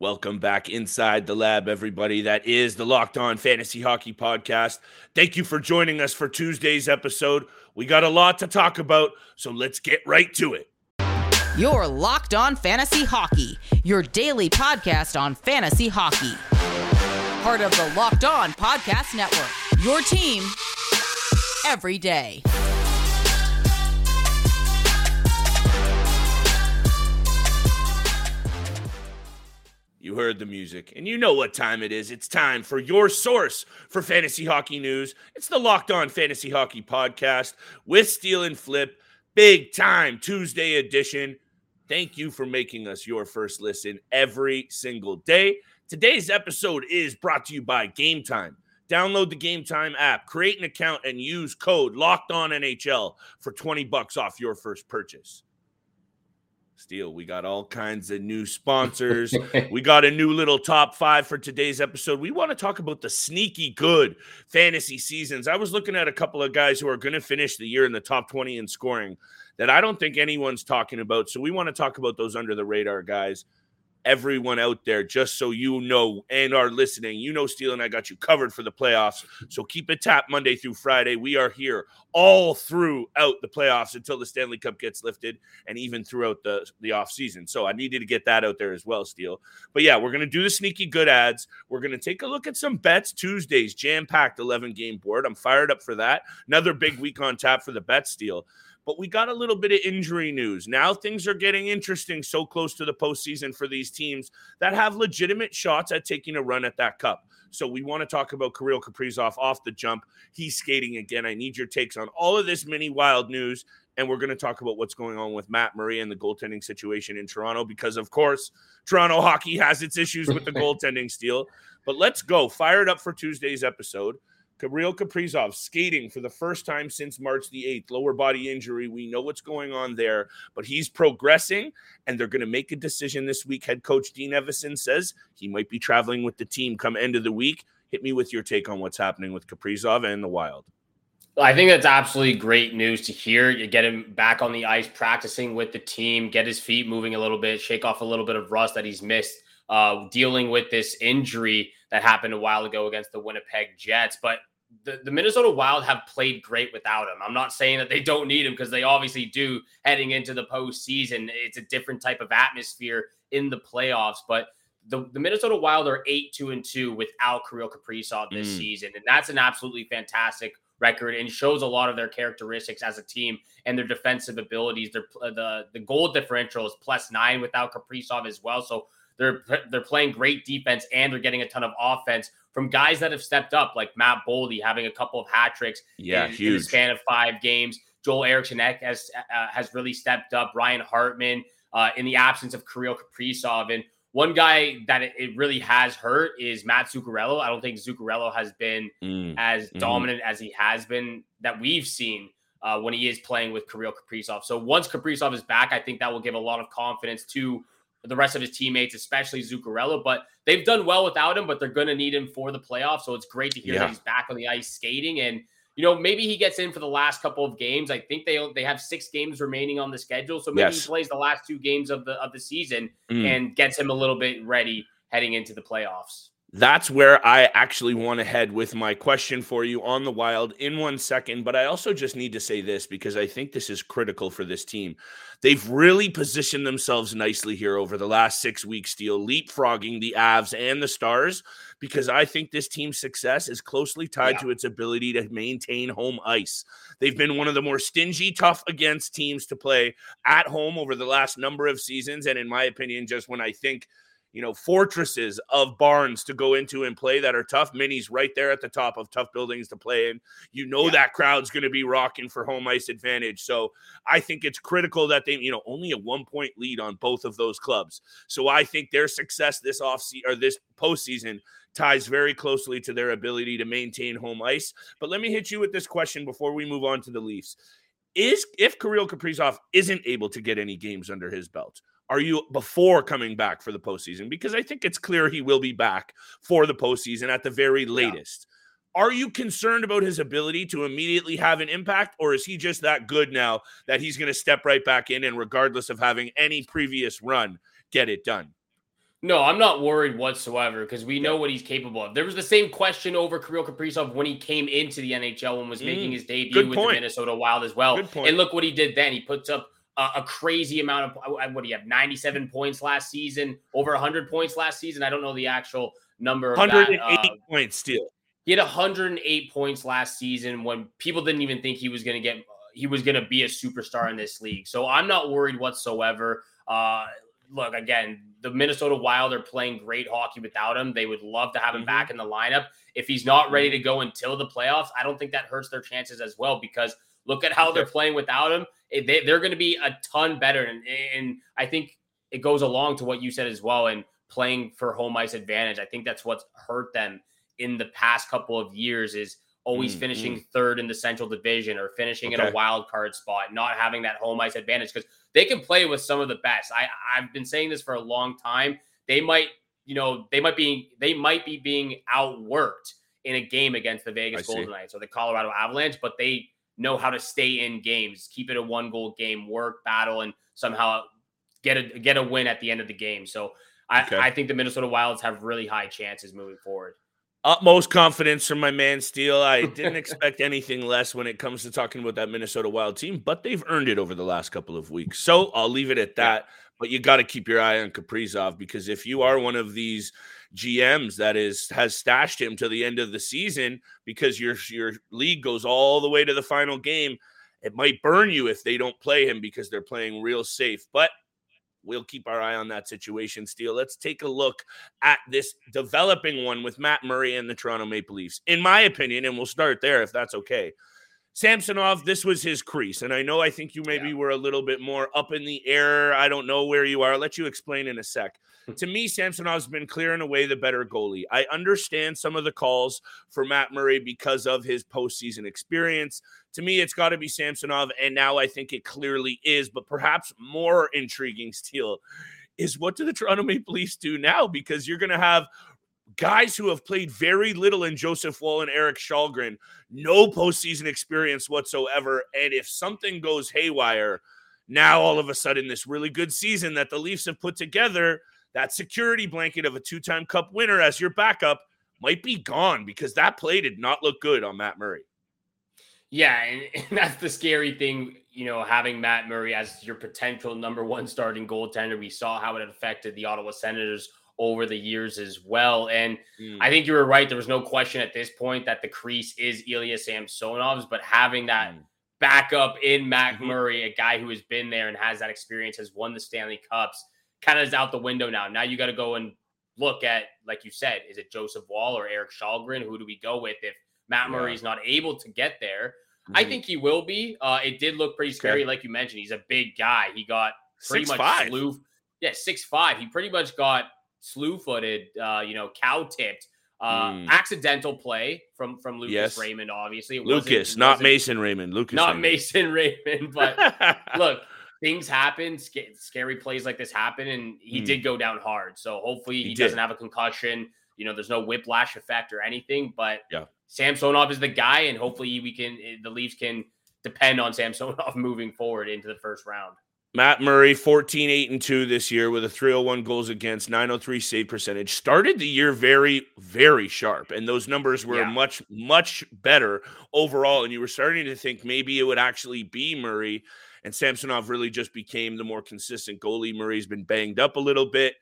Welcome back inside the lab, everybody. That is the Locked On Fantasy Hockey Podcast. Thank you for joining us for Tuesday's episode. We got a lot to talk about, so let's get right to it. Your Locked On Fantasy Hockey, your daily podcast on fantasy hockey. Part of the Locked On Podcast Network, your team every day. You heard the music, and you know what time it is. It's time for your source for fantasy hockey news. It's the Locked On Fantasy Hockey Podcast with Steele and Flip, big time Tuesday edition. Thank you for making us your first listen every single day. Today's episode is brought to you by Game Time. Download the Game Time app, create an account, and use code Locked On NHL for 20 bucks off your first purchase. Steele, we got all kinds of new sponsors. we got a new little top five for today's episode. We want to talk about the sneaky good fantasy seasons. I was looking at a couple of guys who are going to finish the year in the top 20 in scoring that I don't think anyone's talking about. So we want to talk about those under the radar guys everyone out there, just so you know and are listening. You know, Steele and I got you covered for the playoffs. So keep it tapped Monday through Friday. We are here all throughout the playoffs until the Stanley Cup gets lifted and even throughout the, the off season. So I needed to get that out there as well, Steele. But yeah, we're going to do the sneaky good ads. We're going to take a look at some bets Tuesdays, jam packed 11 game board. I'm fired up for that. Another big week on tap for the bet Steele. But we got a little bit of injury news. Now things are getting interesting so close to the postseason for these teams that have legitimate shots at taking a run at that cup. So we want to talk about Kirill Kaprizov off the jump. He's skating again. I need your takes on all of this mini wild news. And we're going to talk about what's going on with Matt Murray and the goaltending situation in Toronto because, of course, Toronto hockey has its issues with the goaltending Steele. But let's go. Fire it up for Tuesday's episode. Kirill Kaprizov skating for the first time since March the 8th, lower body injury. We know what's going on there, but he's progressing and they're going to make a decision this week. Head coach Dean Evason says he might be traveling with the team come end of the week. Hit me with your take on what's happening with Kaprizov and the Wild. I think that's absolutely great news to hear. You get him back on the ice, practicing with the team, get his feet moving a little bit, shake off a little bit of rust that he's missed, uh, dealing with this injury that happened a while ago against the Winnipeg Jets. But the, the Minnesota Wild have played great without him. I'm not saying that they don't need him because they obviously do heading into the postseason. It's a different type of atmosphere in the playoffs, but the, the Minnesota Wild are eight two and two without Kirill Kaprizov this mm. season, and that's an absolutely fantastic record and shows a lot of their characteristics as a team and their defensive abilities. Their the the goal differential is plus nine without Kaprizov as well, so they're they're playing great defense and they're getting a ton of offense from guys that have stepped up, like Matt Boldy having a couple of hat tricks yeah, in, huge. in the span of five games. Joel Eriksson has uh, has really stepped up. Ryan Hartman uh, in the absence of Kirill Kaprizov. And one guy that it, it, really has hurt is Mats Zuccarello. I don't think Zuccarello has been mm. as mm-hmm. dominant as he has been that we've seen uh, when he is playing with Kirill Kaprizov. So once Kaprizov is back, I think that will give a lot of confidence to the rest of his teammates, especially Zuccarello. But they've done well without him, but they're going to need him for the playoffs. So it's great to hear yeah. that he's back on the ice skating. And, you know, maybe he gets in for the last couple of games. I think they they have six games remaining on the schedule. So maybe yes. he plays the last two games of the of the season mm. and gets him a little bit ready heading into the playoffs. That's where I actually want to head with my question for you on the wild in one second. But I also just need to say this because I think this is critical for this team. They've really positioned themselves nicely here over the last six weeks, Steele, leapfrogging the Avs and the Stars, because I think this team's success is closely tied yeah. to its ability to maintain home ice. They've been one of the more stingy, tough against teams to play at home over the last number of seasons. And in my opinion, just when I think you know, fortresses of barns to go into and play that are tough. Mini's right there at the top of tough buildings to play in. You know yeah. that crowd's going to be rocking for home ice advantage. So I think it's critical that they, you know, only a one point lead on both of those clubs. So I think their success this off season or this postseason ties very closely to their ability to maintain home ice. But let me hit you with this question before we move on to the Leafs. Is if Kirill Kaprizov isn't able to get any games under his belt, are you before coming back for the postseason? Because I think it's clear he will be back for the postseason at the very latest. Yeah. Are you concerned about his ability to immediately have an impact, or is he just that good now that he's going to step right back in and, regardless of having any previous run, get it done? No, I'm not worried whatsoever because we know what he's capable of. There was the same question over Kirill Kaprizov when he came into the NHL and was mm, making his debut with point. the Minnesota Wild as well. And look what he did then. He puts up a, a crazy amount of what do you have? 97 points last season, over 100 points last season. I don't know the actual number. 108 uh, points still. He had 108 points last season when people didn't even think he was going to get he was going to be a superstar in this league. So I'm not worried whatsoever. Uh, look, again, the Minnesota Wild are playing great hockey without him. They would love to have him mm-hmm. back in the lineup. If he's not ready mm-hmm. to go until the playoffs, I don't think that hurts their chances as well because look at how they're playing without him. They, are going to be a ton better. And, and I think it goes along to what you said as well. And playing for home ice advantage, I think that's what's hurt them in the past couple of years is always mm, finishing third in the Central Division or finishing okay. in a wild card spot, not having that home ice advantage because they can play with some of the best. I I've been saying this for a long time. They might, you know, they might be they might be being outworked in a game against the Vegas Golden Knights or the Colorado Avalanche, but they know how to stay in games, keep it a one goal game, work, battle, and somehow get a get a win at the end of the game. So I, okay. I think the Minnesota Wilds have really high chances moving forward utmost confidence from my man Steele. I didn't expect anything less when it comes to talking about that Minnesota Wild team, but they've earned it over the last couple of weeks. So I'll leave it at that. Yeah. But you got to keep your eye on Kaprizov because if you are one of these GMs that is has stashed him to the end of the season because your your league goes all the way to the final game, it might burn you if they don't play him because they're playing real safe. But we'll keep our eye on that situation, Steele. Let's take a look at this developing one with Matt Murray and the Toronto Maple Leafs. In my opinion, and we'll start there if that's okay. Samsonov, this was his crease. And I know I think you maybe yeah. were a little bit more up in the air. I don't know where you are. I'll let you explain in a sec. To me, Samsonov's been clearing away the better goalie. I understand some of the calls for Matt Murray because of his postseason experience. To me, it's got to be Samsonov. And now I think it clearly is. But perhaps more intriguing still is what do the Toronto Maple Leafs do now? Because you're going to have guys who have played very little in Joseph Woll and Erik Kallgren, no postseason experience whatsoever. And if something goes haywire, now all of a sudden, this really good season that the Leafs have put together, that security blanket of a two time cup winner as your backup might be gone because that play did not look good on Matt Murray. Yeah, and, and, that's the scary thing, you know, having Matt Murray as your potential number one starting goaltender. We saw how it affected the Ottawa Senators over the years as well. And mm. I think you were right. There was no question at this point that the crease is Ilya Samsonov's, but having that mm. backup in Matt mm-hmm. Murray, a guy who has been there and has that experience, has won the Stanley Cups, kind of is out the window now. Now you got to go and look at, like you said, is it Joseph Woll or Erik Kallgren? Who do we go with if Matt. Murray is not able to get there? Mm-hmm. I think he will be. Uh, it did look pretty scary, okay. like you mentioned. He's a big guy. He got pretty six, much five. slew. Yeah, six five. He pretty much got slew footed, uh, you know, cow tipped. Uh, mm. accidental play from from Lucas yes. Raymond, obviously. It Lucas, not Mason Raymond. Lucas, not Raymond. Mason Raymond. But look, things happen. Sc- scary plays like this happen, and he mm. did go down hard. So hopefully he, he doesn't have a concussion. You know, there's no whiplash effect or anything. But yeah, Samsonov is the guy, and hopefully we can eh, the Leafs can depend on Samsonov moving forward into the first round. Matt Murray, 14, 8, and 2 this year with a 301 goals against, 903 save percentage. Started the year very, very sharp. And those numbers were yeah. much, much better overall. And you were starting to think maybe it would actually be Murray. And Samsonov really just became the more consistent goalie. Murray's been banged up a little bit.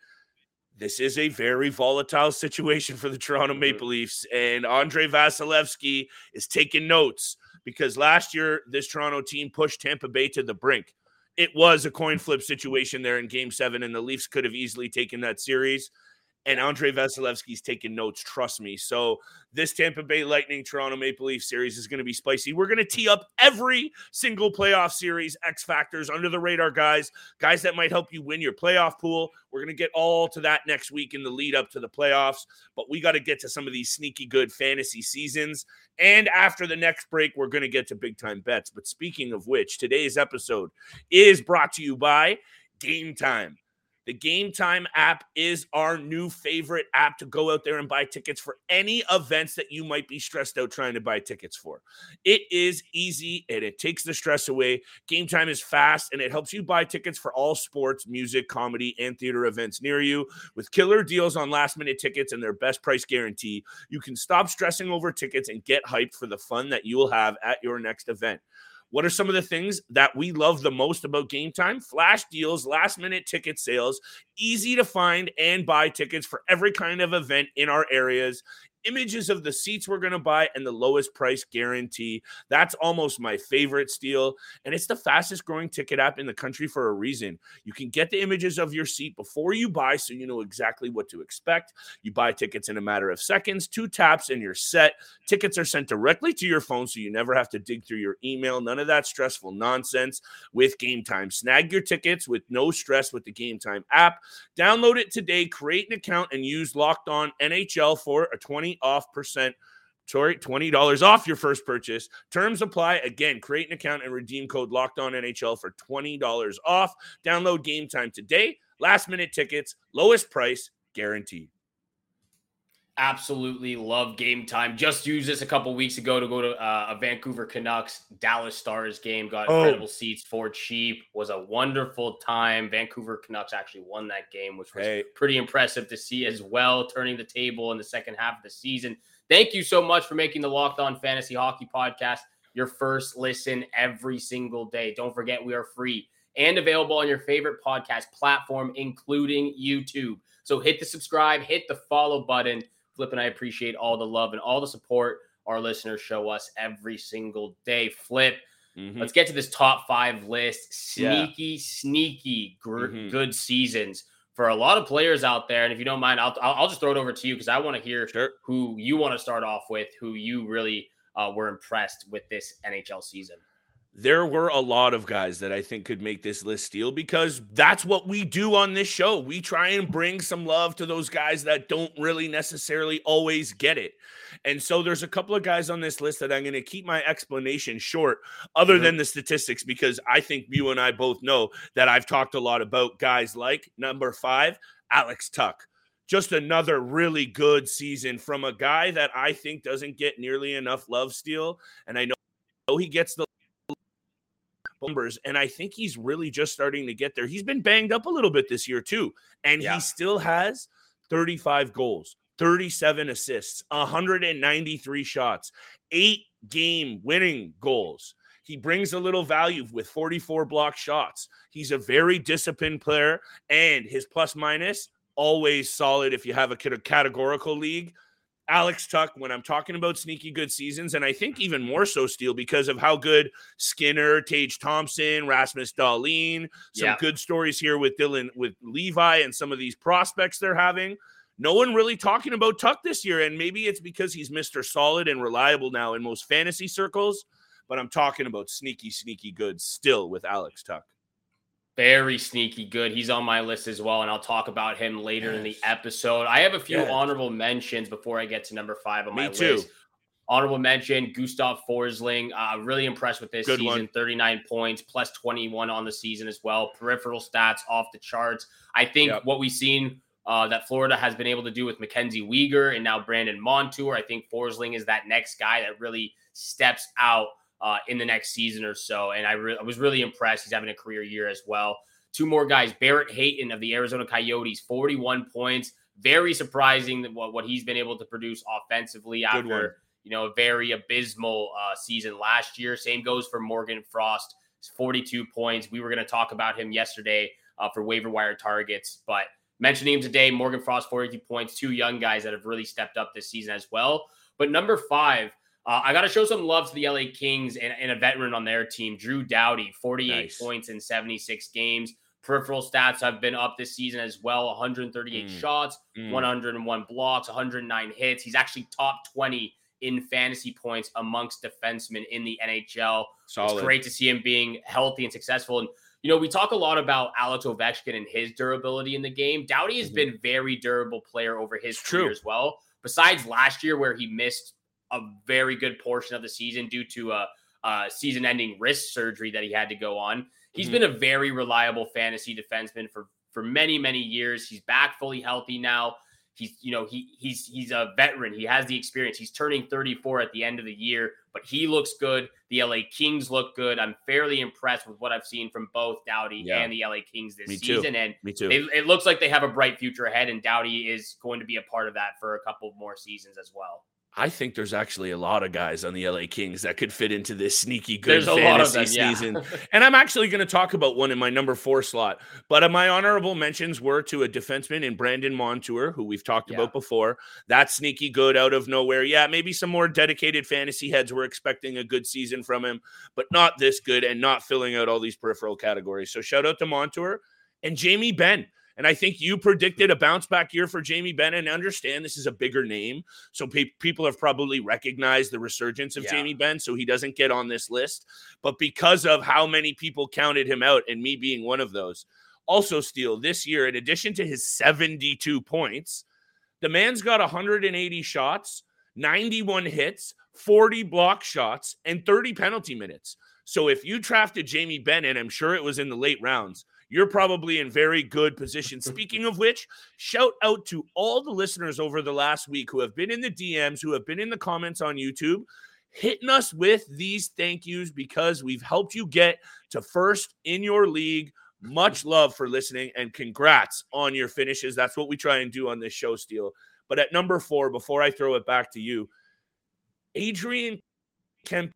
This is a very volatile situation for the Toronto mm-hmm. Maple Leafs. And Andrei Vasilevskiy is taking notes because last year, this Toronto team pushed Tampa Bay to the brink it was a coin flip situation there in game seven, and the Leafs could have easily taken that series and Andrei Vasilevskiy's taking notes. Trust me. So this Tampa Bay Lightning Toronto Maple Leaf series is going to be spicy. We're going to tee up every single playoff series X factors under the radar guys, guys that might help you win your playoff pool. We're going to get all to that next week in the lead up to the playoffs. But we got to get to some of these sneaky good fantasy seasons. And after the next break, we're going to get to big time bets. But speaking of which, today's episode is brought to you by Game Time. The Game Time app is our new favorite app to go out there and buy tickets for any events that you might be stressed out trying to buy tickets for. It is easy and it takes the stress away. Game Time is fast and it helps you buy tickets for all sports, music, comedy, and theater events near you with killer deals on last minute tickets and their best price guarantee. You can stop stressing over tickets and get hyped for the fun that you will have at your next event. What are some of the things that we love the most about game time? Flash deals, last minute ticket sales, easy to find and buy tickets for every kind of event in our areas images of the seats we're going to buy and the lowest price guarantee. That's almost my favorite Steele. And it's the fastest growing ticket app in the country for a reason. You can get the images of your seat before you buy so you know exactly what to expect. You buy tickets in a matter of seconds, two taps, and you're set. Tickets are sent directly to your phone so you never have to dig through your email. None of that stressful nonsense with Game Time. Snag your tickets with no stress with the Game Time app. Download it today, create an account, and use Locked On NHL for a 20 off percent. Sorry, $20 off your first purchase. Terms apply. Again, create an account and redeem code locked on NHL for $20 off. Download game time today. Last minute tickets, lowest price guaranteed absolutely love game time. Just used this a couple weeks ago to go to uh, a Vancouver Canucks Dallas Stars game. Got oh. incredible seats for cheap. Was a wonderful time. Vancouver Canucks actually won that game, which was hey. pretty impressive to see as well. Turning the table in the second half of the season. Thank you so much for making the Locked On Fantasy Hockey Podcast your first listen every single day. Don't forget we are free and available on your favorite podcast platform, including YouTube. So hit the subscribe, hit the follow button Flip and I appreciate all the love and all the support our listeners show us every single day. Flip, mm-hmm. let's get to this top five list. Sneaky, yeah. sneaky gr- mm-hmm. good seasons for a lot of players out there. And if you don't mind, I'll, I'll, just throw it over to you because I want to hear sure. who you want to start off with, who you really uh, were impressed with this NHL season there were a lot of guys that I think could make this list Steele because that's what we do on this show. We try and bring some love to those guys that don't really necessarily always get it. And so there's a couple of guys on this list that I'm going to keep my explanation short, other mm-hmm. than the statistics, because I think you and I both know that I've talked a lot about guys like number five, Alex Tuch just another really good season from a guy that I think doesn't get nearly enough love Steele. And I know he gets the numbers, and I think he's really just starting to get there. He's been banged up a little bit this year too, and yeah. he still has 35 goals, 37 assists, 193 shots, eight game winning goals. He brings a little value with 44 block shots. He's a very disciplined player, and his plus minus always solid if you have a categorical league. Alex Tuch when I'm talking about sneaky good seasons, and I think even more so, Steele, because of how good Skinner, Tage Thompson, Rasmus Dahlin, some yeah. good stories here with Dylan, with Levi, and some of these prospects they're having. No one really talking about Tuch this year, and maybe it's because he's Mr. Solid and reliable now in most fantasy circles. But I'm talking about sneaky, sneaky good still with Alex Tuch. Very sneaky good. He's on my list as well, and I'll talk about him later yes. in the episode. I have a few yes. honorable mentions before I get to number five on Me my too. list. Honorable mention: Gustav Forsling. Uh, really impressed with this good season. One. Thirty-nine points, plus twenty-one on the season as well. Peripheral stats off the charts. I think yep. what we've seen uh, that Florida has been able to do with Mackenzie Weegar and now Brandon Montour. I think Forsling is that next guy that really steps out uh, in the next season or so. And I, re- I was really impressed. He's having a career year as well. Two more guys, Barrett Hayton of the Arizona Coyotes, 41 points. Very surprising that what, what he's been able to produce offensively after you know a very abysmal uh, season last year. Same goes for Morgan Frost, 42 points. We were going to talk about him yesterday uh, for waiver wire targets, but mentioning him today, Morgan Frost, 42 points. Two young guys that have really stepped up this season as well. But number five, uh, I got to show some love to the LA Kings and, and, a veteran on their team, Drew Doughty, 48 nice. points in 76 games. Peripheral stats have been up this season as well 138 mm. shots, mm. 101 blocks, 109 hits. He's actually top 20 in fantasy points amongst defensemen in the NHL. Solid. It's great to see him being healthy and successful. And, you know, we talk a lot about Alex Ovechkin and his durability in the game. Doughty has mm-hmm. been very durable player over his it's career true. as well. Besides last year where he missed a very good portion of the season due to a, a season ending wrist surgery that he had to go on. He's mm-hmm. been a very reliable fantasy defenseman for for many, many years. He's back fully healthy now. He's, you know, he he's he's a veteran. He has the experience. He's turning 34 at the end of the year, but he looks good. The LA Kings look good. I'm fairly impressed with what I've seen from both Doughty yeah. and the LA Kings this Me season. Too. And Me too. It, it looks like they have a bright future ahead, and Doughty is going to be a part of that for a couple more seasons as well. I think there's actually a lot of guys on the LA Kings that could fit into this sneaky good fantasy them, season. And I'm actually going to talk about one in my number four slot. But my honorable mentions were to a defenseman in Brandon Montour, who we've talked yeah. about before. That sneaky good out of nowhere. Yeah, maybe some more dedicated fantasy heads were expecting a good season from him, but not this good and not filling out all these peripheral categories. So shout out to Montour and Jamie Benn. And I think you predicted a bounce back year for Jamie Bennett. And I understand this is a bigger name. So pe- people have probably recognized the resurgence of yeah. Jamie Benn. So he doesn't get on this list. But because of how many people counted him out, and me being one of those, also, Steele, this year, in addition to his 72 points, the man's got 180 shots, 91 hits, 40 block shots, and 30 penalty minutes. So if you drafted Jamie Bennett, I'm sure it was in the late rounds you're probably in very good position. Speaking of which, shout out to all the listeners over the last week who have been in the DMs, who have been in the comments on YouTube, hitting us with these thank yous because we've helped you get to first in your league. Much love for listening and congrats on your finishes. That's what we try and do on this show, Steele. But at number four, before I throw it back to you, Adrian Kempe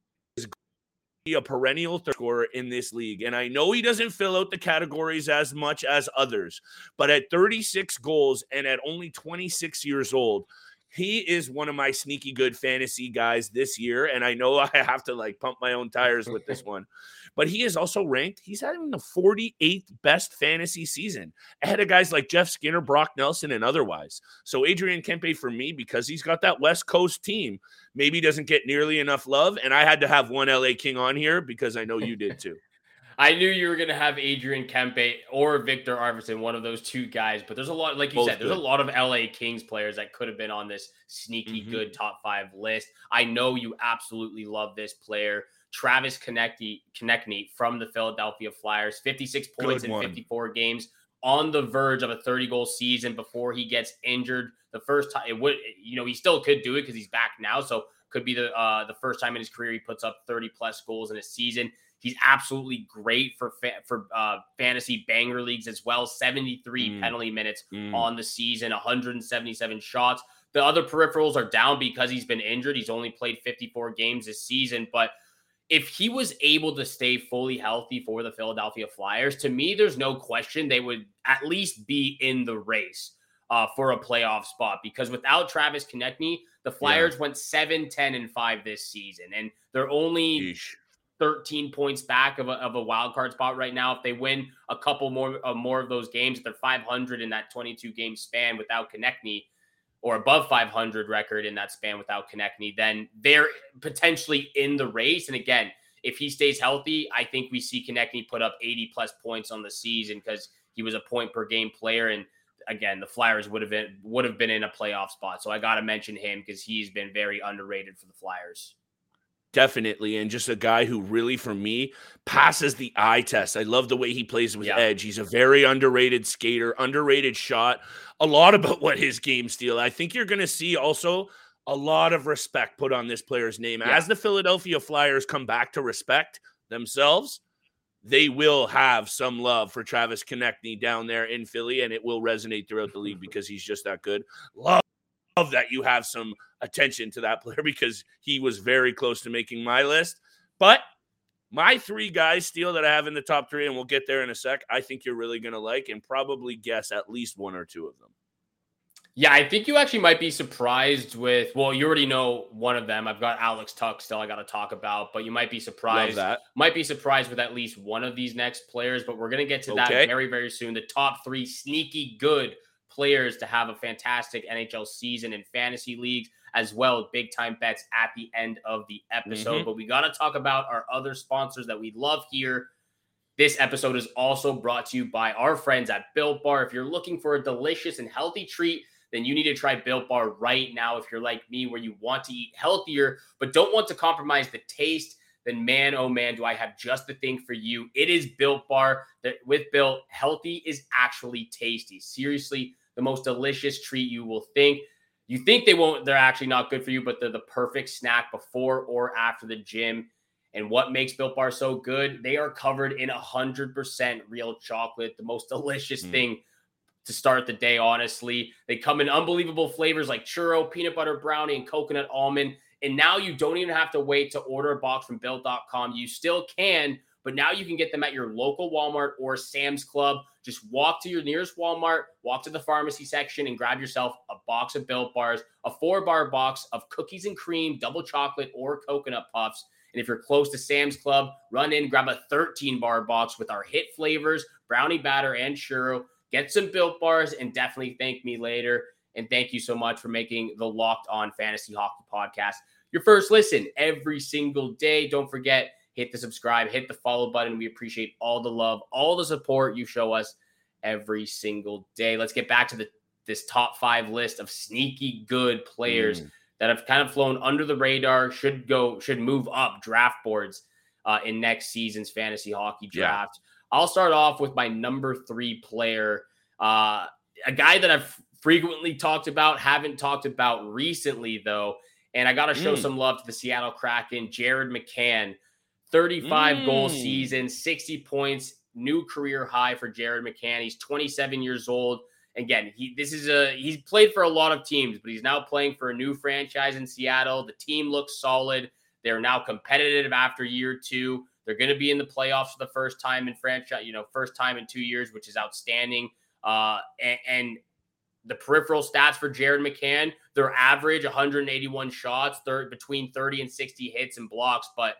a perennial third scorer in this league. And I know he doesn't fill out the categories as much as others, but at 36 goals and at only 26 years old, he is one of my sneaky good fantasy guys this year. And I know I have to like pump my own tires with this one, but he is also ranked. He's having the 48th best fantasy season ahead of guys like Jeff Skinner, Brock Nelson, and otherwise. So Adrian Kempe for me, because he's got that West Coast team, maybe doesn't get nearly enough love. And I had to have one LA King on here because I know you did too. I knew you were going to have Adrian Kempe or Viktor Arvidsson, one of those two guys. But there's a lot, like you Both said, good. there's a lot of LA Kings players that could have been on this sneaky mm-hmm. good top five list. I know you absolutely love this player. Travis Konecny from the Philadelphia Flyers, 56 points in 54 games, on the verge of a 30 goal season before he gets injured. The first time it would, you know, he still could do it because he's back now. So could be the uh, the first time in his career he puts up 30 plus goals in a season. He's absolutely great for fa- for uh, fantasy banger leagues as well. 73 mm. penalty minutes mm. on the season, 177 shots. The other peripherals are down because he's been injured. He's only played 54 games this season, but if he was able to stay fully healthy for the Philadelphia Flyers, to me, there's no question they would at least be in the race uh, for a playoff spot because without Travis Konecny, the Flyers yeah. went 7, 10, and 5 this season. And they're only Yeesh. 13 points back of a, of a wild card spot right now. If they win a couple more uh, more of those games, if they're 500 in that 22 game span without Konecny or above 500 record in that span without Konecny, then they're potentially in the race. And again, if he stays healthy, I think we see Konecny put up 80 plus points on the season because he was a point per game player. And again, the Flyers would have been would have been in a playoff spot. So I got to mention him because he's been very underrated for the Flyers. Definitely. And just a guy who really, for me, passes the eye test. I love the way he plays with yeah. edge. He's a very underrated skater, underrated shot. A lot about what his game Steele. I think you're going to see also a lot of respect put on this player's name. Yeah. As the Philadelphia Flyers come back to respect themselves, they will have some love for Travis Konecny down there in Philly, and it will resonate throughout the league because he's just that good. Love love that you have some attention to that player because he was very close to making my list. But my three guys, Steele, that I have in the top three, and we'll get there in a sec, I think you're really going to like and probably guess at least one or two of them. Yeah, I think you actually might be surprised with. Well, you already know one of them. I've got Alex Tuch still. I got to talk about, but you might be surprised. Love that. Might be surprised with at least one of these next players. But we're gonna get to okay. that very, very soon. The top three sneaky good players to have a fantastic NHL season in fantasy leagues, as well big time bets at the end of the episode. Mm-hmm. But we got to talk about our other sponsors that we love here. This episode is also brought to you by our friends at Built Bar. If you're looking for a delicious and healthy treat, then you need to try Built Bar right now. If you're like me, where you want to eat healthier, but don't want to compromise the taste, then man, oh man, do I have just the thing for you. It is Built Bar. That with Built, healthy is actually tasty. Seriously, the most delicious treat you will think. You think they won't, they're actually not good for you, but they're the perfect snack before or after the gym. And what makes Built Bar so good? They are covered in 100% real chocolate, the most delicious mm. thing to start the day, honestly. They come in unbelievable flavors like churro, peanut butter brownie, and coconut almond. And now you don't even have to wait to order a box from built.com. You still can, but now you can get them at your local Walmart or Sam's Club. Just walk to your nearest Walmart, walk to the pharmacy section, and grab yourself a box of built bars, a four bar box of cookies and cream, double chocolate, or coconut puffs. And if you're close to Sam's Club, run in, grab a 13 bar box with our hit flavors, brownie batter, and churro. Get some built bars and definitely thank me later. And thank you so much for making the Locked On Fantasy Hockey Podcast your first listen every single day. Don't forget, hit the subscribe, hit the follow button. We appreciate all the love, all the support you show us every single day. Let's get back to the this top five list of sneaky good players mm. that have kind of flown under the radar, should go, should move up draft boards uh, in next season's fantasy hockey draft. Yeah. I'll start off with my number three player, uh, a guy that I've frequently talked about, haven't talked about recently though, and I got to show mm. some love to the Seattle Kraken, Jared McCann, 35 mm. goal season, 60 points, new career high for Jared McCann. He's 27 years old. Again, he this is a he's played for a lot of teams, but he's now playing for a new franchise in Seattle. The team looks solid. They're now competitive after year two. They're going to be in the playoffs for the first time in franchise, you know, first time in two years, which is outstanding. Uh, and, and the peripheral stats for Jared McCann, they're average 181 shots, third between 30 and 60 hits and blocks. But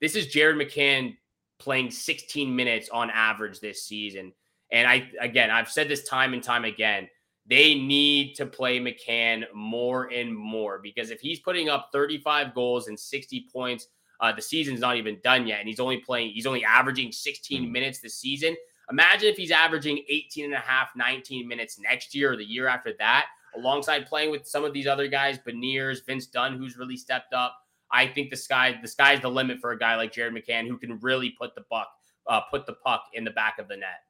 this is Jared McCann playing 16 minutes on average this season. And I again, I've said this time and time again. They need to play McCann more and more because if he's putting up 35 goals and 60 points, uh, the season's not even done yet, and he's only playing, he's only averaging 16 hmm. minutes this season. Imagine if he's averaging 18 and a half, 19 minutes next year or the year after that, alongside playing with some of these other guys, Beniers, Vince Dunn, who's really stepped up. I think the sky the sky's the limit for a guy like Jared McCann who can really put the buck uh, put the puck in the back of the net.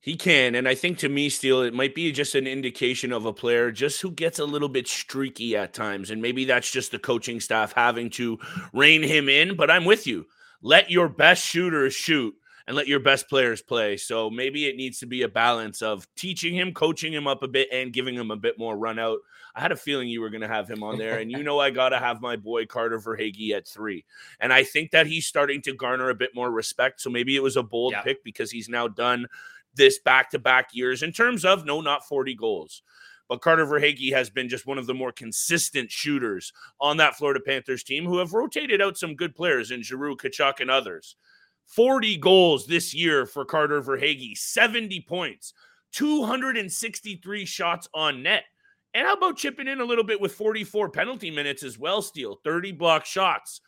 He can, and I think to me, Steele, it might be just an indication of a player just who gets a little bit streaky at times, and maybe that's just the coaching staff having to rein him in. But I'm with you. Let your best shooters shoot and let your best players play. So maybe it needs to be a balance of teaching him, coaching him up a bit, and giving him a bit more run out. I had a feeling you were going to have him on there. And you know, I got to have my boy Carter Verhaeghe at three. And I think that he's starting to garner a bit more respect. So maybe it was a bold yeah. pick because he's now done this back to back years in terms of no, not 40 goals. But Carter Verhaeghe has been just one of the more consistent shooters on that Florida Panthers team who have rotated out some good players in Giroux, Tkachuk, and others. 40 goals this year for Carter Verhaeghe, 70 points, 263 shots on net. And how about chipping in a little bit with 44 penalty minutes as well, Steele? 30 block shots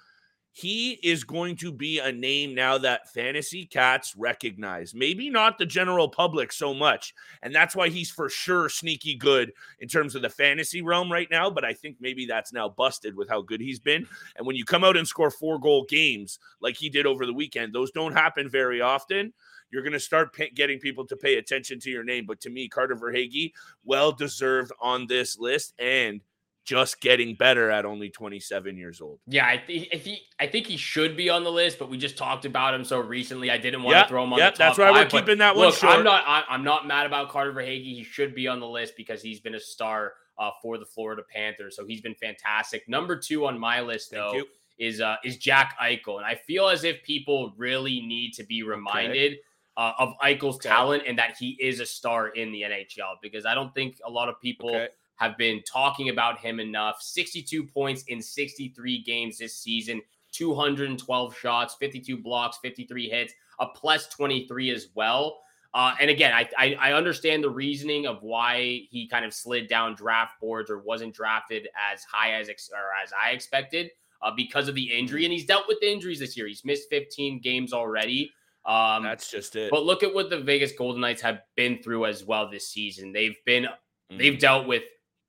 he is going to be a name now that fantasy cats recognize. Maybe not the general public so much. And that's why he's for sure sneaky good in terms of the fantasy realm right now. But I think maybe that's now busted with how good he's been. And when you come out and score four goal games like he did over the weekend, those don't happen very often. You're going to start pay- getting people to pay attention to your name. But to me, Carter Verhaeghe, well deserved on this list. And just getting better at only 27 years old. Yeah, I think if he, I think he should be on the list, but we just talked about him so recently. I didn't want yep, to throw him on yep, the top That's why we we're keeping that one look, short. I'm not, I'm not mad about Carter Verhaeghe. He should be on the list because he's been a star uh, for the Florida Panthers. So he's been fantastic. Number two on my list, though, is uh, is Jack Eichel, and I feel as if people really need to be reminded. Okay. Uh, of Eichel's okay. talent and that he is a star in the NHL because I don't think a lot of people okay have been talking about him enough. 62 points in 63 games this season, 212 shots, 52 blocks, 53 hits, a plus 23 as well. Uh, and again, I, I, I understand the reasoning of why he kind of slid down draft boards or wasn't drafted as high as ex- or as I expected uh, because of the injury. And he's dealt with the injuries this year. He's missed 15 games already. Um, That's just it. But look at what the Vegas Golden Knights have been through as well this season. They've been mm-hmm. they've dealt with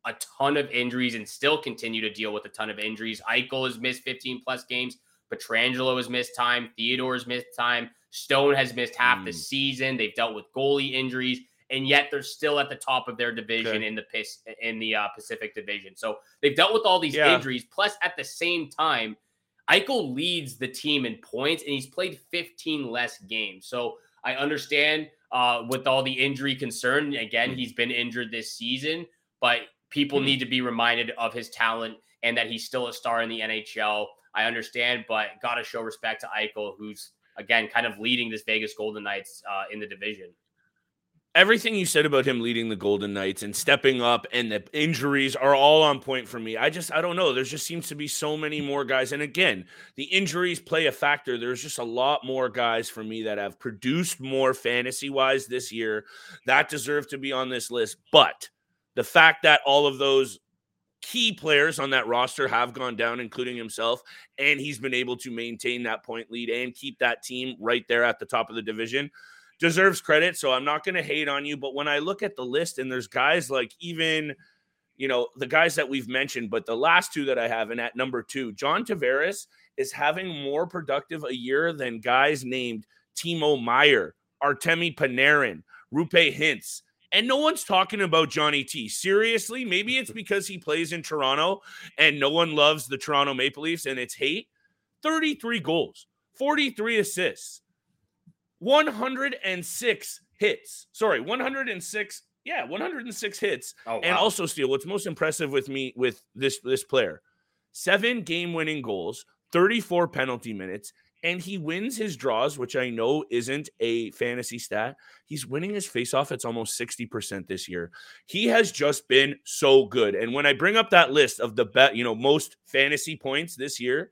a ton of injuries and still continue to deal with a ton of injuries. Eichel has missed 15 plus games. Pietrangelo has missed time. Theodore has missed time. Stone has missed half mm. the season. They've dealt with goalie injuries, and yet they're still at the top of their division okay. in the in the uh, Pacific Division. So they've dealt with all these yeah. injuries. Plus, at the same time, Eichel leads the team in points, and he's played 15 less games. So I understand uh, with all the injury concern. Again, mm. he's been injured this season, but people mm. need to be reminded of his talent and that he's still a star in the NHL. I understand, but got to show respect to Eichel, who's again kind of leading this Vegas Golden Knights uh, in the division everything you said about him leading the Golden Knights and stepping up and the injuries are all on point for me. I just I don't know. There just seems to be so many more guys. And again, the injuries play a factor. There's just a lot more guys for me that have produced more fantasy wise this year that deserve to be on this list. But the fact that all of those key players on that roster have gone down, including himself, and he's been able to maintain that point lead and keep that team right there at the top of the division deserves credit. So I'm not going to hate on you. But when I look at the list and there's guys like even, you know, the guys that we've mentioned, but the last two that I have, and at number two, John Tavares is having more productive a year than guys named Timo Meier, Artemi Panarin, Roope Hintz. And no one's talking about Johnny T. Seriously, maybe it's because he plays in Toronto and no one loves the Toronto Maple Leafs and it's hate. 33 goals, 43 assists. 106 hits. Sorry, 106. Yeah, 106 hits. Oh, wow. And also, Steele, what's most impressive with me with this this player, seven game-winning goals, 34 penalty minutes, and he wins his draws, which I know isn't a fantasy stat. He's winning his faceoff. It's almost 60% this year. He has just been so good. And when I bring up that list of the bet, you know, most fantasy points this year,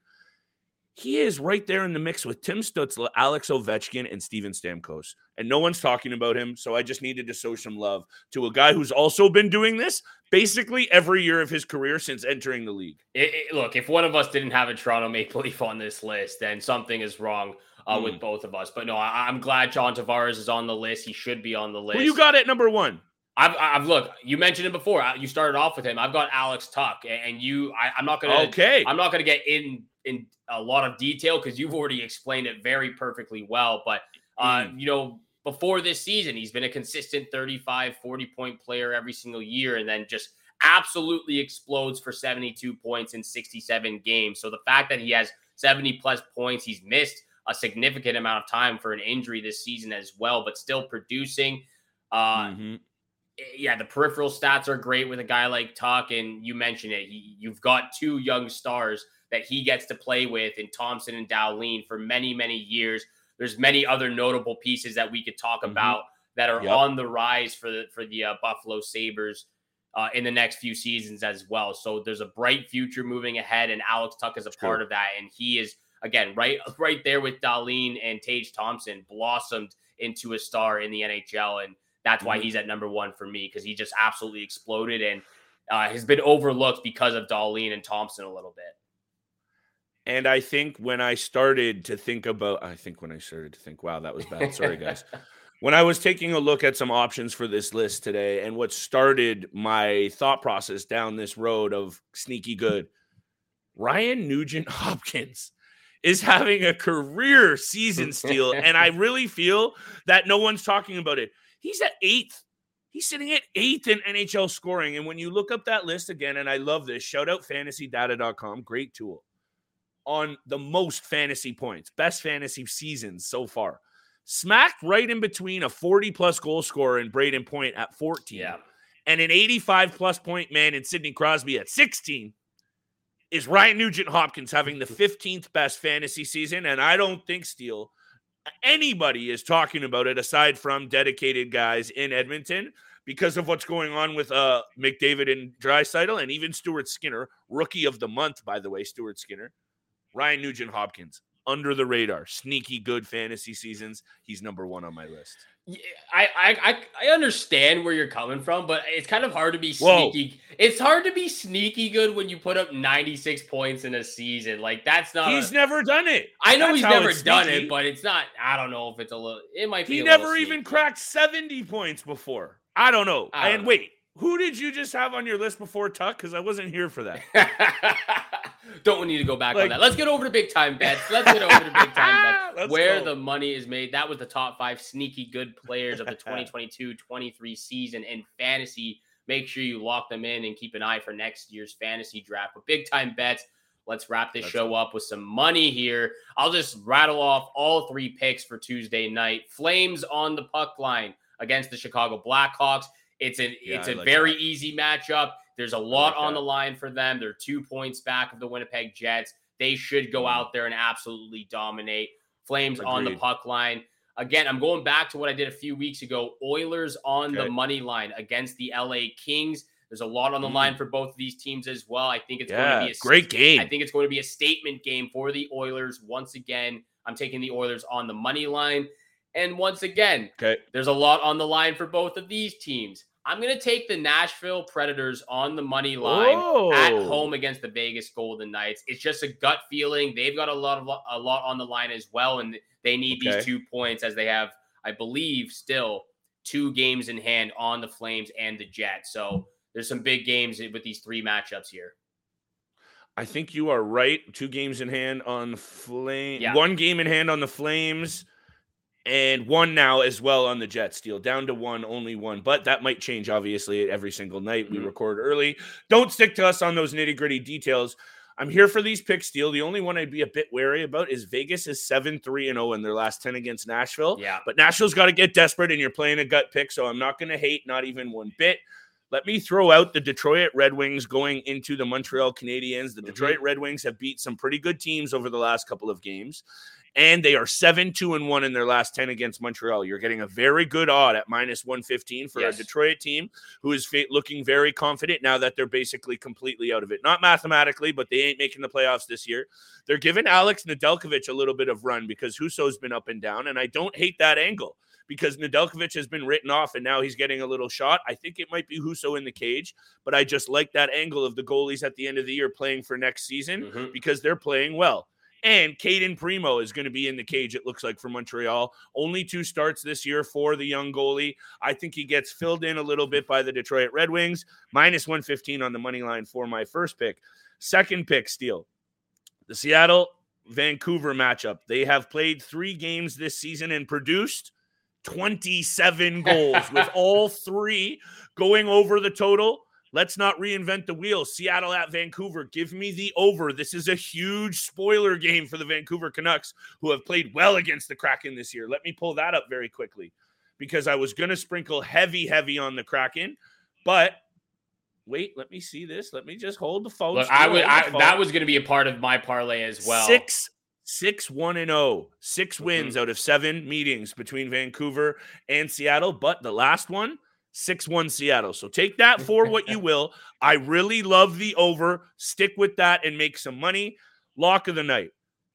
he is right there in the mix with Tim Stützle, Alex Ovechkin, and Steven Stamkos. And no one's talking about him. So I just needed to show some love to a guy who's also been doing this basically every year of his career since entering the league. It, it, look, if one of us didn't have a Toronto Maple Leaf on this list, then something is wrong uh, mm. with both of us. But no, I, am glad John Tavares is on the list. He should be on the list. Who you got it number one? I've, I've look. You mentioned it before. You started off with him. I've got Alex Tuch, and you. I, am not gonna. Okay. I'm not gonna get in in a lot of detail because you've already explained it very perfectly well. But uh, mm. you know, before this season, he's been a consistent 35, 40 point player every single year, and then just absolutely explodes for 72 points in 67 games. So the fact that he has 70 plus points, he's missed a significant amount of time for an injury this season as well, but still producing. Uh, mm-hmm. Yeah, the peripheral stats are great with a guy like Tuch, and you mentioned it. He, you've got two young stars that he gets to play with in Thompson and Dahlin for many, many years. There's many other notable pieces that we could talk mm-hmm. about that are yep. on the rise for the for the uh, Buffalo Sabres uh, in the next few seasons as well. So there's a bright future moving ahead, and Alex Tuch is a part of that, and he is again right right there with Dahlin and Tage Thompson blossomed into a star in the NHL, and that's why mm-hmm. he's at number one for me because he just absolutely exploded and uh, has been overlooked because of Dahlin and Thompson a little bit. And I think when I started to think about, I think when I started to think, wow, that was bad. Sorry, guys. when I was taking a look at some options for this list today, and what started my thought process down this road of sneaky good, Ryan Nugent Hopkins is having a career season Steele. and I really feel that no one's talking about it. He's at eighth. He's sitting at eighth in NHL scoring. And when you look up that list again, and I love this, shout out fantasydata.com, great tool on the most fantasy points, best fantasy seasons so far. Smacked right in between a 40 plus goal scorer in Brayden Point at 14 yeah. and an 85 plus point man in Sidney Crosby at 16 is Ryan Nugent Hopkins having the 15th best fantasy season. And I don't think Steele anybody is talking about it aside from dedicated guys in Edmonton because of what's going on with uh McDavid and Draisaitl and even Stuart Skinner, rookie of the month, by the way, Stuart Skinner. Ryan Nugent Hopkins, under the radar, sneaky good fantasy seasons. He's number one on my list. Yeah, I, I I understand where you're coming from, but it's kind of hard to be sneaky. Whoa. It's hard to be sneaky good when you put up 96 points in a season. Like that's not. He's a, never done it. I know that's he's never done sneaky. it, but it's not. I don't know if it's a little. It might be. He never even cracked 70 points before. I don't know. I don't and know. wait, who did you just have on your list before Tuch? Because I wasn't here for that. Don't need to go back like, on that. Let's get over to big time bets. Let's get over to big time bets where go. the money is made. That was the top five sneaky good players of the 2022 23 season in fantasy. Make sure you lock them in and keep an eye for next year's fantasy draft. But big time bets. Let's wrap this That's show up with some money here. I'll just rattle off all three picks for Tuesday night. Flames on the puck line against the Chicago Blackhawks. It's a yeah, it's a like very that. easy matchup. There's a lot like on the line for them. They're two points back of the Winnipeg Jets. They should go mm. out there and absolutely dominate. Flames Agreed. on the puck line. Again, I'm going back to what I did a few weeks ago. Oilers on okay. the money line against the LA Kings. There's a lot on the mm. line for both of these teams as well. I think it's yeah, going to be a great game. I think it's going to be a statement game for the Oilers. Once again, I'm taking the Oilers on the money line. And once again, okay. there's a lot on the line for both of these teams. I'm going to take the Nashville Predators on the money line Whoa. at home against the Vegas Golden Knights. It's just a gut feeling. They've got a lot of a lot on the line as well, and they need okay. these two points as they have, I believe, still two games in hand on the Flames and the Jets. So there's some big games with these three matchups here. I think you are right. Two games in hand on the Flames. Yeah. One game in hand on the Flames and one now as well on the Jets deal, down to one, only one. But that might change, obviously, every single night. Mm-hmm. We record early. Don't stick to us on those nitty gritty details. I'm here for these picks, Steele. The only one I'd be a bit wary about is Vegas is 7 3 and 0 in their last 10 against Nashville. Yeah. But Nashville's got to get desperate, and you're playing a gut pick. So I'm not going to hate, not even one bit. Let me throw out the Detroit Red Wings going into the Montreal Canadiens. The mm-hmm. Detroit Red Wings have beat some pretty good teams over the last couple of games and they are 7 2 and 1 in their last 10 against Montreal. You're getting a very good odd at minus 115 for yes. a Detroit team who is looking very confident now that they're basically completely out of it. Not mathematically, but they ain't making the playoffs this year. They're giving Alex Nedeljkovic a little bit of run because Husso's been up and down, and I don't hate that angle because Nedeljkovic has been written off and now he's getting a little shot. I think it might be Husso in the cage, but I just like that angle of the goalies at the end of the year playing for next season mm-hmm. because they're playing well. And Cayden Primeau is going to be in the cage, it looks like, for Montreal. Only two starts this year for the young goalie. I think he gets filled in a little bit by the Detroit Red Wings. Minus 115 on the money line for my first pick. Second pick, Steele. The Seattle Vancouver matchup. They have played three games this season and produced 27 goals, with all three going over the total. Let's not reinvent the wheel. Seattle at Vancouver. Give me the over. This is a huge spoiler game for the Vancouver Canucks, who have played well against the Kraken this year. Let me pull that up very quickly because I was going to sprinkle heavy, heavy on the Kraken. But wait, let me see this. Let me just hold the phone. Look, I would. I, that was going to be a part of my parlay as well. Six six one and oh, six wins mm-hmm. out of seven meetings between Vancouver and Seattle. But the last one, 6 1 Seattle. So take that for what you will. I really love the over. Stick with that and make some money. Lock of the night.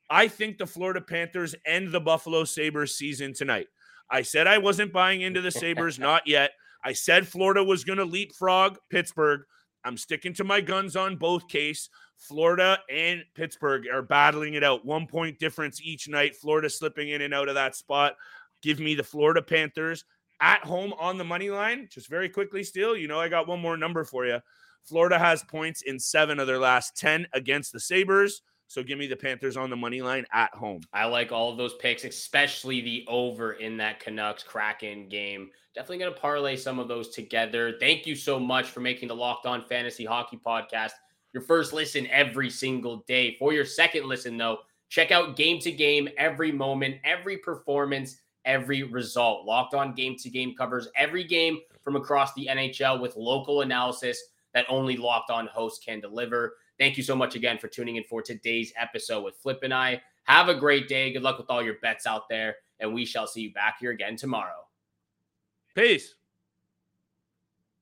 I think the Florida Panthers end the Buffalo Sabres season tonight. I said I wasn't buying into the Sabres, not yet. I said Florida was going to leapfrog Pittsburgh. I'm sticking to my guns on both case. Florida and Pittsburgh are battling it out. One point difference each night. Florida slipping in and out of that spot. Give me the Florida Panthers at home on the money line. Just very quickly, still, you know, I got one more number for you. Florida has points in seven of their last 10 against the Sabres. So give me the Panthers on the money line at home. I like all of those picks, especially the over in that Canucks Kraken game. Definitely going to parlay some of those together. Thank you so much for making the Locked On Fantasy Hockey Podcast your first listen every single day. For your second listen, though, check out Game to Game every moment, every performance every result. Locked on game to game covers every game from across the NHL with local analysis that only Locked on hosts can deliver. Thank you so much again for tuning in for today's episode with Flip and I. Have a great day. Good luck with all your bets out there, and we shall see you back here again tomorrow. Peace.